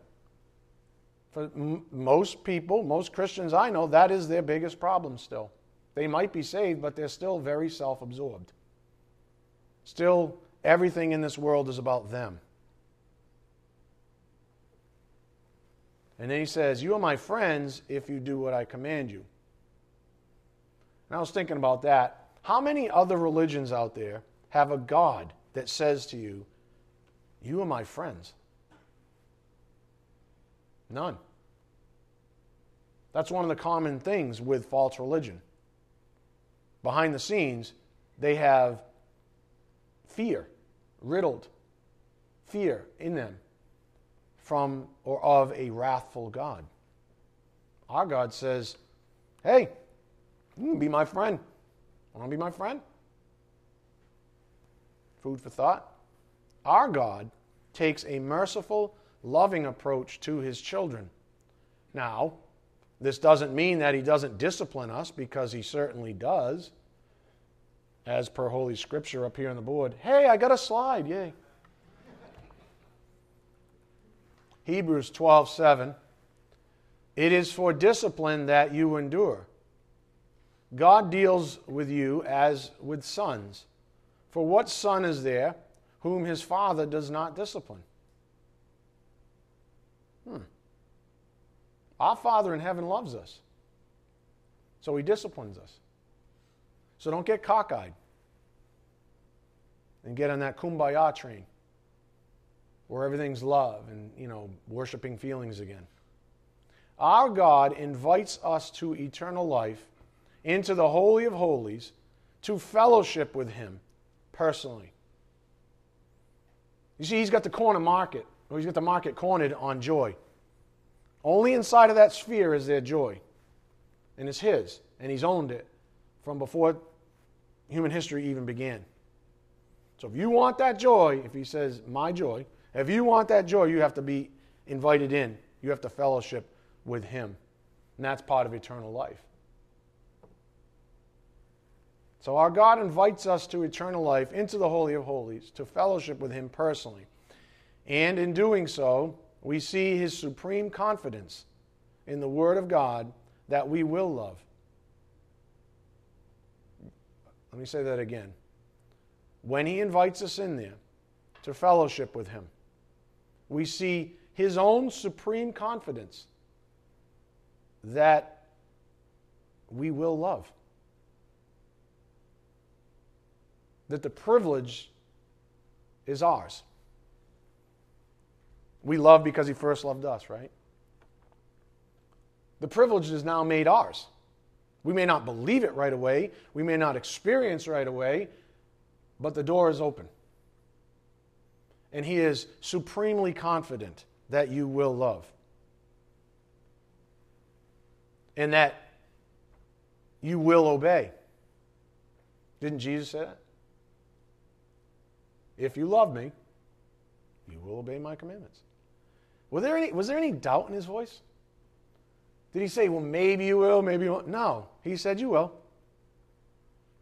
A: For m- most people, most Christians I know, that is their biggest problem still. They might be saved, but they're still very self absorbed. Still, everything in this world is about them. And then he says, You are my friends if you do what I command you. And I was thinking about that. How many other religions out there have a God that says to you, You are my friends? None. That's one of the common things with false religion. Behind the scenes, they have fear, riddled fear in them from or of a wrathful God. Our God says, Hey, Hmm, be my friend. Want to be my friend? Food for thought. Our God takes a merciful, loving approach to his children. Now, this doesn't mean that he doesn't discipline us, because he certainly does. As per Holy Scripture up here on the board. Hey, I got a slide. Yay. Hebrews 12 7. It is for discipline that you endure. God deals with you as with sons. For what son is there whom his father does not discipline? Hmm. Our Father in heaven loves us, so he disciplines us. So don't get cockeyed and get on that kumbaya train where everything's love and, you know, worshiping feelings again. Our God invites us to eternal life, into the Holy of Holies, to fellowship with Him personally. You see, He's got the corner market, or He's got the market cornered on joy. Only inside of that sphere is there joy. And it's His, and He's owned it from before human history even began. So if you want that joy, if He says, My joy, if you want that joy, you have to be invited in. You have to fellowship with Him. And that's part of eternal life. So our God invites us to eternal life, into the Holy of Holies, to fellowship with Him personally. And in doing so, we see His supreme confidence in the Word of God that we will love. Let me say that again. When He invites us in there to fellowship with Him, we see his own supreme confidence that we will love. That the privilege is ours. We love because he first loved us, right? The privilege is now made ours. We may not believe it right away, we may not experience right away, but the door is open and he is supremely confident that you will love. And that you will obey. Didn't Jesus say that? If you love me, you will obey my commandments. Was there any, was there any doubt in his voice? Did he say, well, maybe you will, maybe you won't? No, he said, you will.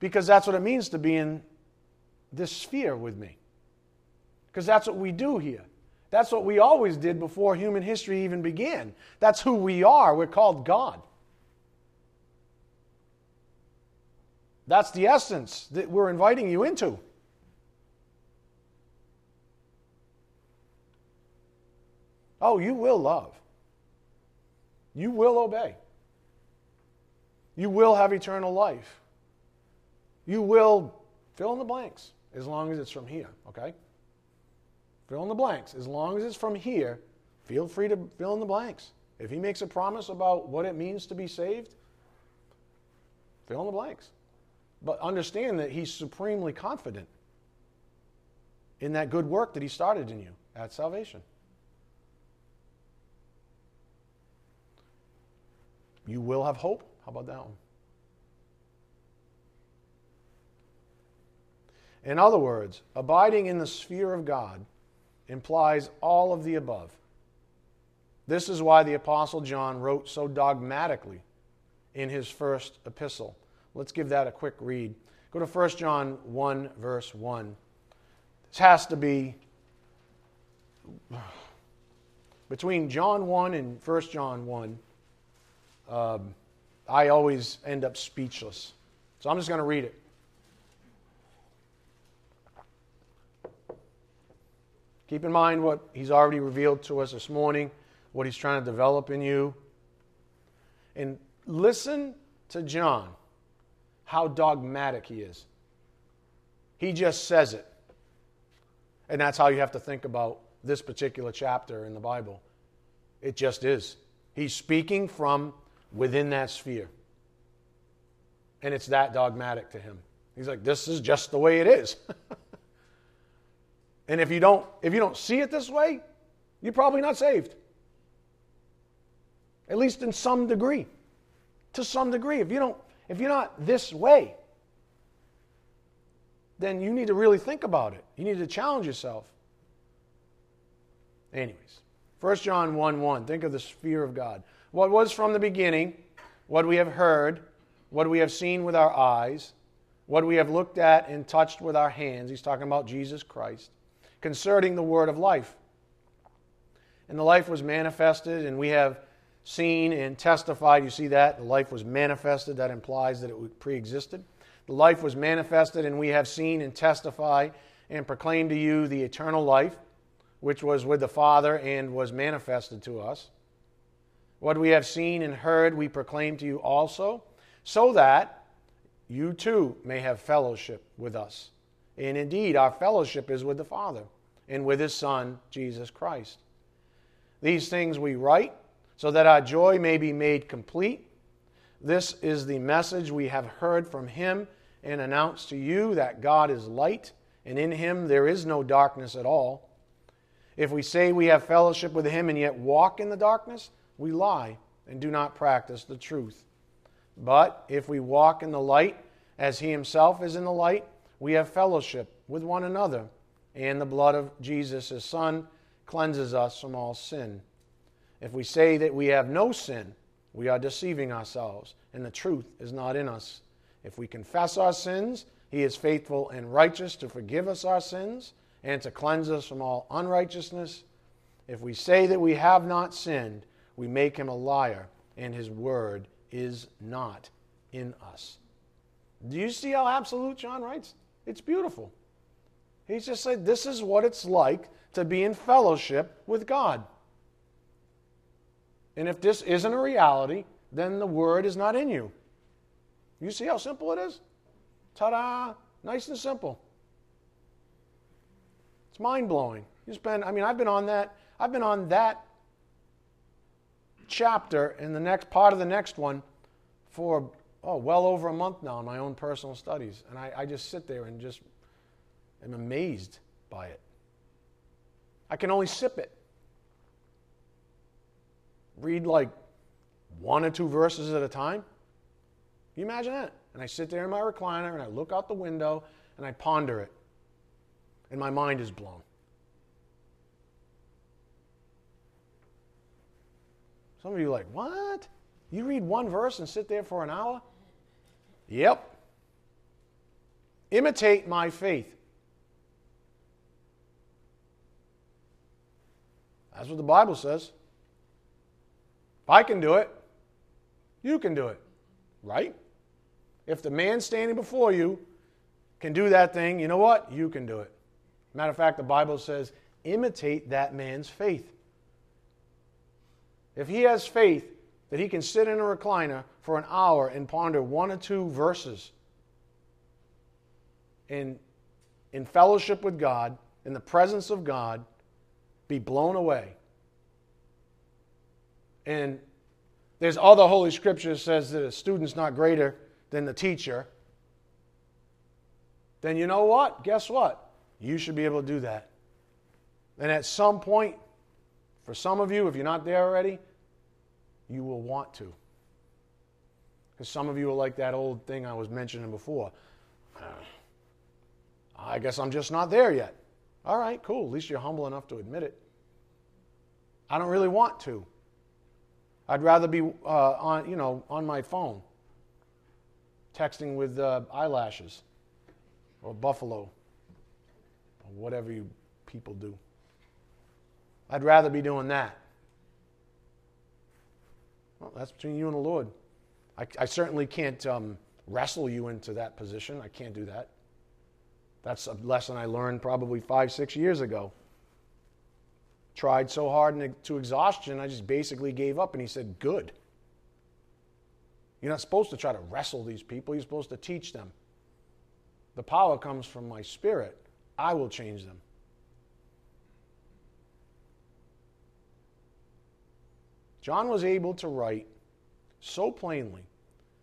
A: Because that's what it means to be in this sphere with me because that's what we do here. That's what we always did before human history even began. That's who we are. We're called God. That's the essence that we're inviting you into. Oh, you will love. You will obey. You will have eternal life. You will fill in the blanks as long as it's from here, okay? Fill in the blanks. As long as it's from here, feel free to fill in the blanks. If he makes a promise about what it means to be saved, fill in the blanks. But understand that he's supremely confident in that good work that he started in you at salvation. You will have hope. How about that one? In other words, abiding in the sphere of God implies all of the above. This is why the Apostle John wrote so dogmatically in his first epistle. Let's give that a quick read. Go to 1 John 1, verse 1. This has to be between John 1 and 1 John 1. Um, I always end up speechless. So I'm just going to read it. Keep in mind what he's already revealed to us this morning, what he's trying to develop in you. And listen to John, how dogmatic he is. He just says it. And that's how you have to think about this particular chapter in the Bible. It just is. He's speaking from within that sphere. And it's that dogmatic to him. He's like, this is just the way it is. and if you don't if you don't see it this way, you're probably not saved. At least in some degree. To some degree. If you don't if you're not this way, then you need to really think about it. You need to challenge yourself. Anyways, 1 John 1 1, think of the sphere of God. What was from the beginning, what we have heard, what we have seen with our eyes, what we have looked at and touched with our hands. He's talking about Jesus Christ, concerning the word of life. And the life was manifested, and we have seen and testified. You see that? The life was manifested. That implies that it pre existed. The life was manifested, and we have seen and testified and proclaimed to you the eternal life, which was with the Father and was manifested to us. What we have seen and heard, we proclaim to you also, so that you too may have fellowship with us. And indeed, our fellowship is with the Father and with His Son, Jesus Christ. These things we write so that our joy may be made complete. This is the message we have heard from Him and announced to you that God is light, and in Him there is no darkness at all. If we say we have fellowship with Him and yet walk in the darkness, we lie and do not practice the truth. But if we walk in the light, as he himself is in the light, we have fellowship with one another, and the blood of Jesus, his Son, cleanses us from all sin. If we say that we have no sin, we are deceiving ourselves, and the truth is not in us. If we confess our sins, he is faithful and righteous to forgive us our sins and to cleanse us from all unrighteousness. If we say that we have not sinned, we make him a liar, and his word is not in us. Do you see how absolute John writes? It's beautiful. He's just said, This is what it's like to be in fellowship with God. And if this isn't a reality, then the word is not in you. You see how simple it is? Ta da! Nice and simple. It's mind blowing. You spend, I mean, I've been on that, I've been on that chapter in the next part of the next one for oh well over a month now in my own personal studies. And I, I just sit there and just am amazed by it. I can only sip it. Read like one or two verses at a time. Can you imagine that? And i sit there in my recliner and i look out the window and i ponder it. And my mind is blown Some of you are like, what? You read one verse and sit there for an hour? Yep. Imitate my faith. That's what the Bible says. If I can do it, you can do it. Right? If the man standing before you can do that thing, you know what? You can do it. Matter of fact, the Bible says, imitate that man's faith. If he has faith that he can sit in a recliner for an hour and ponder one or two verses in, in fellowship with God, in the presence of God, be blown away. And there's other Holy Scripture says that a student's not greater than the teacher. Then you know what? Guess what? You should be able to do that. And at some point, for some of you, if you're not there already, you will want to. Because some of you are like that old thing I was mentioning before. I guess I'm just not there yet. All right, cool. At least you're humble enough to admit it. I don't really want to. I'd rather be uh, on, you know, on my phone, texting with uh, eyelashes, or buffalo, or whatever you people do. I'd rather be doing that. Well, that's between you and the Lord. I, I certainly can't um, wrestle you into that position. I can't do that. That's a lesson I learned probably five, six years ago. Tried so hard to exhaustion, I just basically gave up. And he said, Good. You're not supposed to try to wrestle these people, you're supposed to teach them. The power comes from my spirit. I will change them. John was able to write so plainly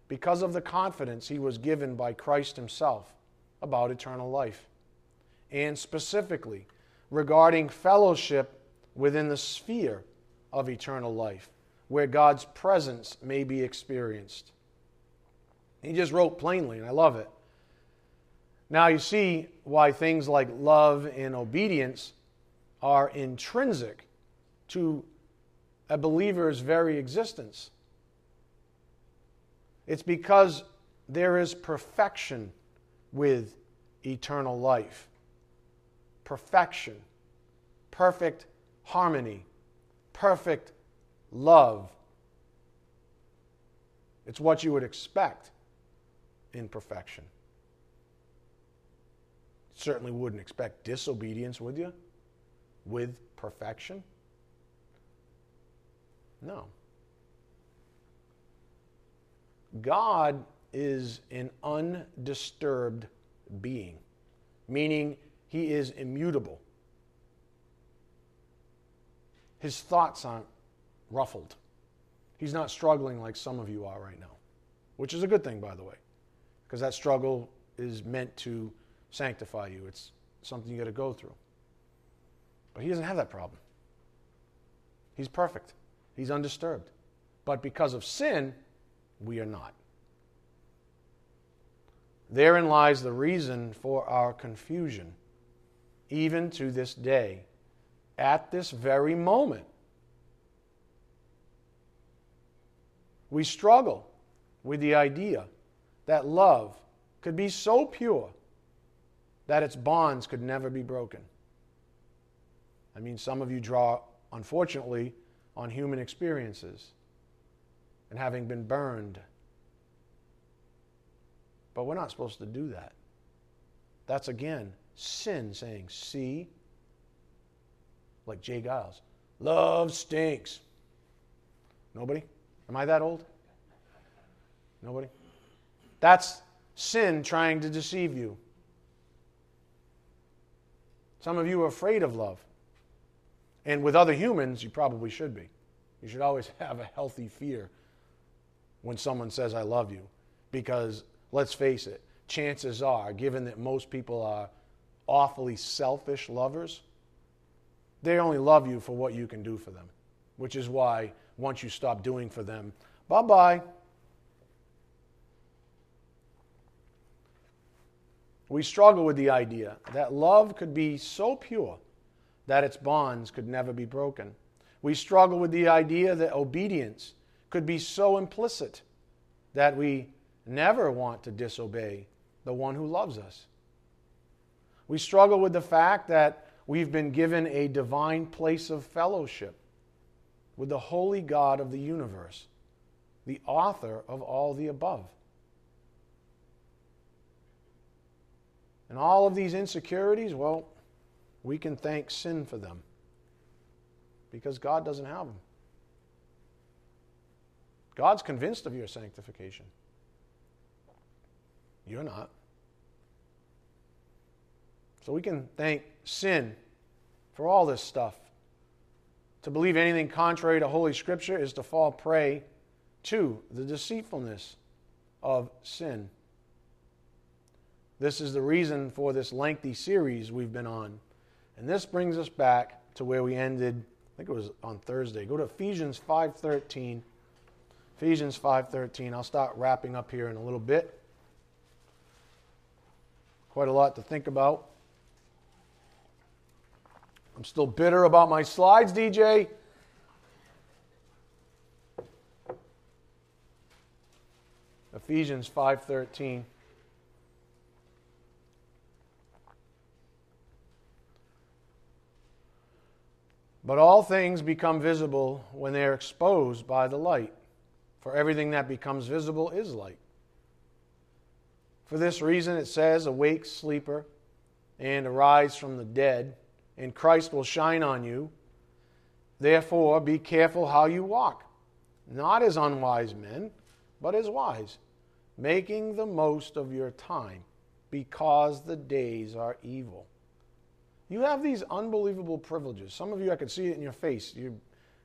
A: because of the confidence he was given by Christ himself about eternal life, and specifically regarding fellowship within the sphere of eternal life, where God's presence may be experienced. He just wrote plainly, and I love it. Now you see why things like love and obedience are intrinsic to a believer's very existence. It's because there is perfection with eternal life. Perfection, perfect harmony, perfect love. It's what you would expect in perfection. Certainly wouldn't expect disobedience, would you? With perfection? No. God is an undisturbed being, meaning he is immutable. His thoughts aren't ruffled. He's not struggling like some of you are right now, which is a good thing, by the way, because that struggle is meant to sanctify you. It's something you got to go through. But he doesn't have that problem. He's perfect. He's undisturbed. But because of sin, we are not. Therein lies the reason for our confusion, even to this day, at this very moment. We struggle with the idea that love could be so pure that its bonds could never be broken. I mean, some of you draw, unfortunately, on human experiences and having been burned. But we're not supposed to do that. That's again sin saying, see, like J. Geils, love stinks. Nobody? Am I that old? Nobody? That's sin trying to deceive you. Some of you are afraid of love. And with other humans, you probably should be. You should always have a healthy fear when someone says, I love you. Because let's face it, chances are, given that most people are awfully selfish lovers, they only love you for what you can do for them, which is why once you stop doing for them, bye bye. We struggle with the idea that love could be so pure that its bonds could never be broken. We struggle with the idea that obedience could be so implicit that we never want to disobey the one who loves us. We struggle with the fact that we've been given a divine place of fellowship with the holy God of the universe, the author of all the above. And all of these insecurities, well, we can thank sin for them because God doesn't have them. God's convinced of your sanctification. You're not. So we can thank sin for all this stuff. To believe anything contrary to Holy Scripture is to fall prey to the deceitfulness of sin. This is the reason for this lengthy series we've been on. And this brings us back to where we ended, I think it was on Thursday. Go to Ephesians 5:13. Ephesians 5:13. I'll start wrapping up here in a little bit. Quite a lot to think about. I'm still bitter about my slides, DJ. Ephesians 5:13 But all things become visible when they are exposed by the light, for everything that becomes visible is light. For this reason it says, Awake, sleeper, and arise from the dead, and Christ will shine on you. Therefore, be careful how you walk, not as unwise men, but as wise, making the most of your time, because the days are evil. You have these unbelievable privileges. Some of you, I could see it in your face. You,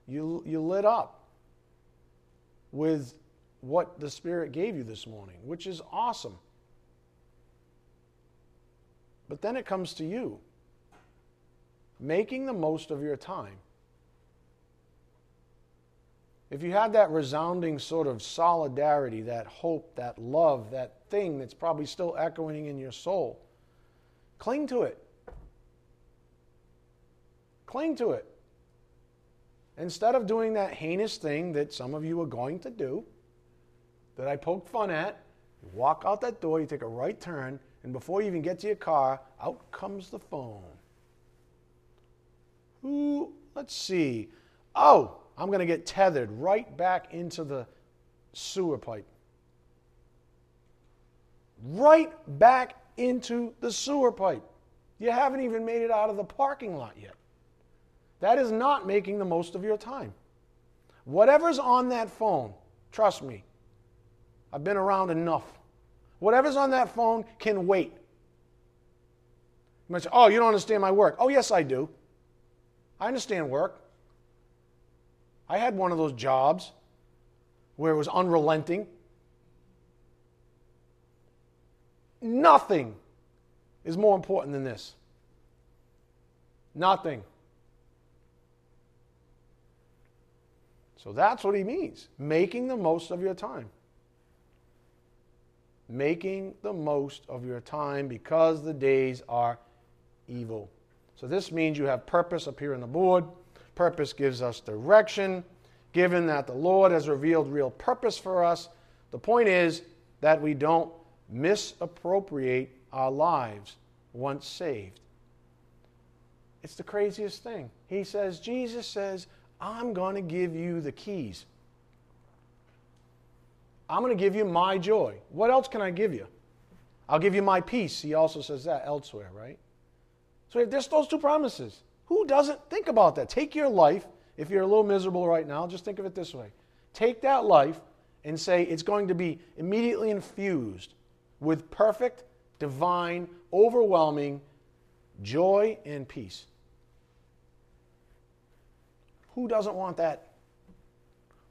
A: you, you lit up with what the Spirit gave you this morning, which is awesome. But then it comes to you making the most of your time. If you have that resounding sort of solidarity, that hope, that love, that thing that's probably still echoing in your soul, cling to it. Cling to it. Instead of doing that heinous thing that some of you are going to do, that I poked fun at, you walk out that door, you take a right turn, and before you even get to your car, out comes the phone. Who, let's see. Oh, I'm going to get tethered right back into the sewer pipe. Right back into the sewer pipe. You haven't even made it out of the parking lot yet. That is not making the most of your time. Whatever's on that phone, trust me, I've been around enough. Whatever's on that phone can wait. You might say, Oh, you don't understand my work. Oh, yes, I do. I understand work. I had one of those jobs where it was unrelenting. Nothing is more important than this. Nothing. So that's what he means making the most of your time. Making the most of your time because the days are evil. So this means you have purpose up here on the board. Purpose gives us direction. Given that the Lord has revealed real purpose for us, the point is that we don't misappropriate our lives once saved. It's the craziest thing. He says, Jesus says, I'm going to give you the keys. I'm going to give you my joy. What else can I give you? I'll give you my peace. He also says that elsewhere, right? So there's those two promises. Who doesn't think about that? Take your life. If you're a little miserable right now, just think of it this way. Take that life and say it's going to be immediately infused with perfect, divine, overwhelming joy and peace. Who doesn't want that?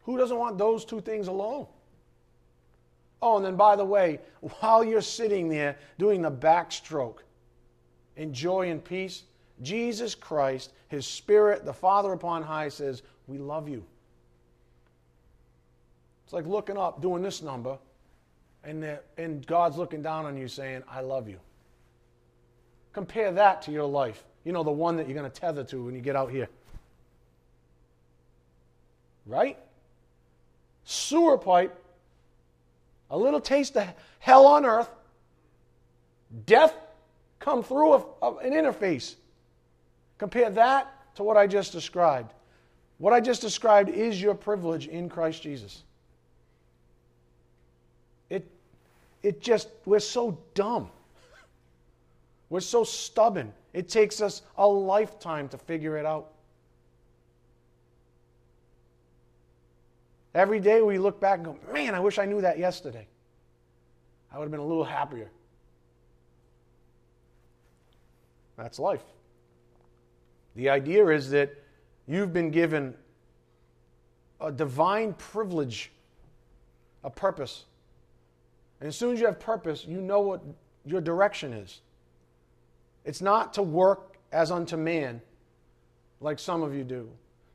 A: Who doesn't want those two things alone? Oh, and then by the way, while you're sitting there doing the backstroke in joy and peace, Jesus Christ, His Spirit, the Father upon high says, We love you. It's like looking up, doing this number, and, and God's looking down on you saying, I love you. Compare that to your life. You know, the one that you're going to tether to when you get out here. Right? Sewer pipe, a little taste of hell on earth, death come through a, a, an interface. Compare that to what I just described. What I just described is your privilege in Christ Jesus. It, it just, we're so dumb. We're so stubborn. It takes us a lifetime to figure it out. Every day we look back and go, man, I wish I knew that yesterday. I would have been a little happier. That's life. The idea is that you've been given a divine privilege, a purpose. And as soon as you have purpose, you know what your direction is. It's not to work as unto man, like some of you do,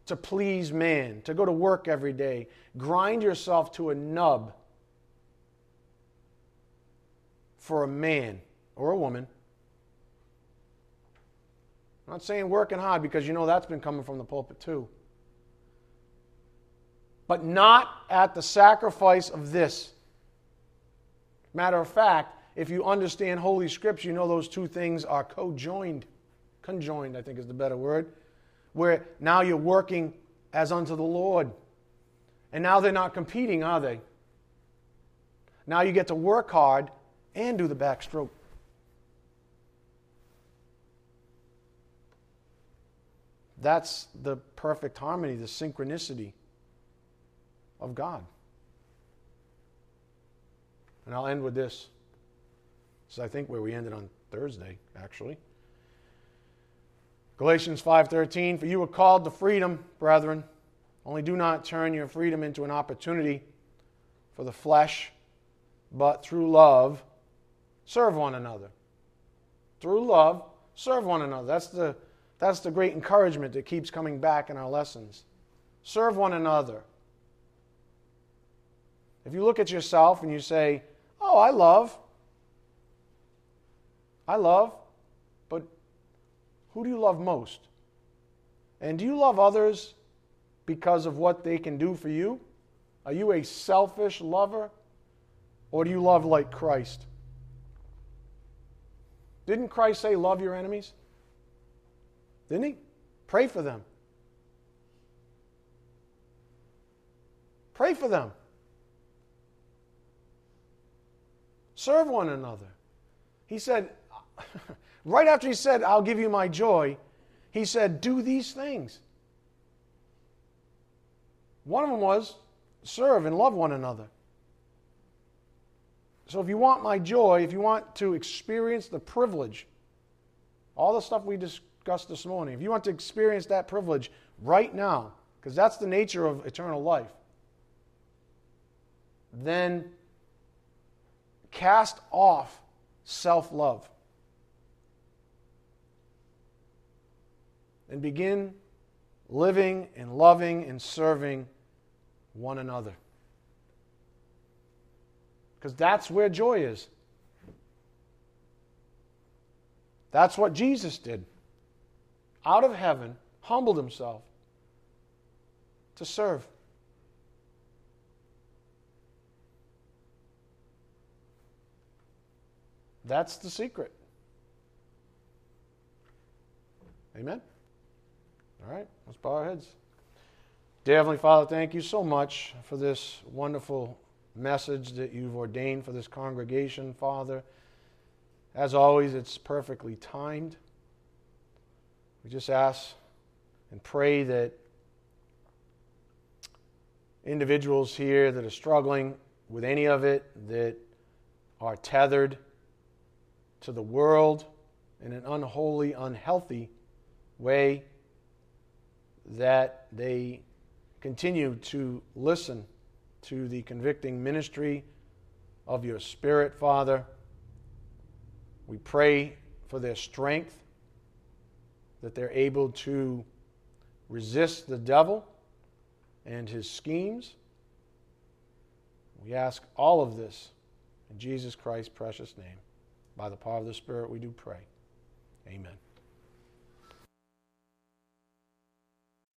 A: to please man, to go to work every day, grind yourself to a nub for a man or a woman. I'm not saying working hard because you know that's been coming from the pulpit too. But not at the sacrifice of this. Matter of fact, if you understand Holy Scripture, you know those two things are co joined. Conjoined, I think is the better word. Where now you're working as unto the Lord. And now they're not competing, are they? Now you get to work hard and do the backstroke. That's the perfect harmony, the synchronicity of God. And I'll end with this. Is, I think, where we ended on Thursday, actually. Galatians 5:13 For you were called to freedom, brethren. Only do not turn your freedom into an opportunity for the flesh, but through love serve one another. Through love, serve one another. That's the, that's the great encouragement that keeps coming back in our lessons. Serve one another. If you look at yourself and you say, Oh, I love, I love, who do you love most? And do you love others because of what they can do for you? Are you a selfish lover? Or do you love like Christ? Didn't Christ say, Love your enemies? Didn't he? Pray for them. Pray for them. Serve one another. He said, right after he said, I'll give you my joy, he said, Do these things. One of them was serve and love one another. So if you want my joy, if you want to experience the privilege, all the stuff we discussed this morning, if you want to experience that privilege right now, because that's the nature of eternal life, then cast off self love. And begin living and loving and serving one another. Because that's where joy is. That's what Jesus did. Out of heaven, humbled himself to serve. That's the secret. Amen. All right, let's bow our heads. Dear Heavenly Father, thank you so much for this wonderful message that you've ordained for this congregation, Father. As always, it's perfectly timed. We just ask and pray that individuals here that are struggling with any of it, that are tethered to the world in an unholy, unhealthy way, that they continue to listen to the convicting ministry of your Spirit, Father. We pray for their strength, that they're able to resist the devil and his schemes. We ask all of this in Jesus Christ's precious name. By the power of the Spirit, we do pray. Amen.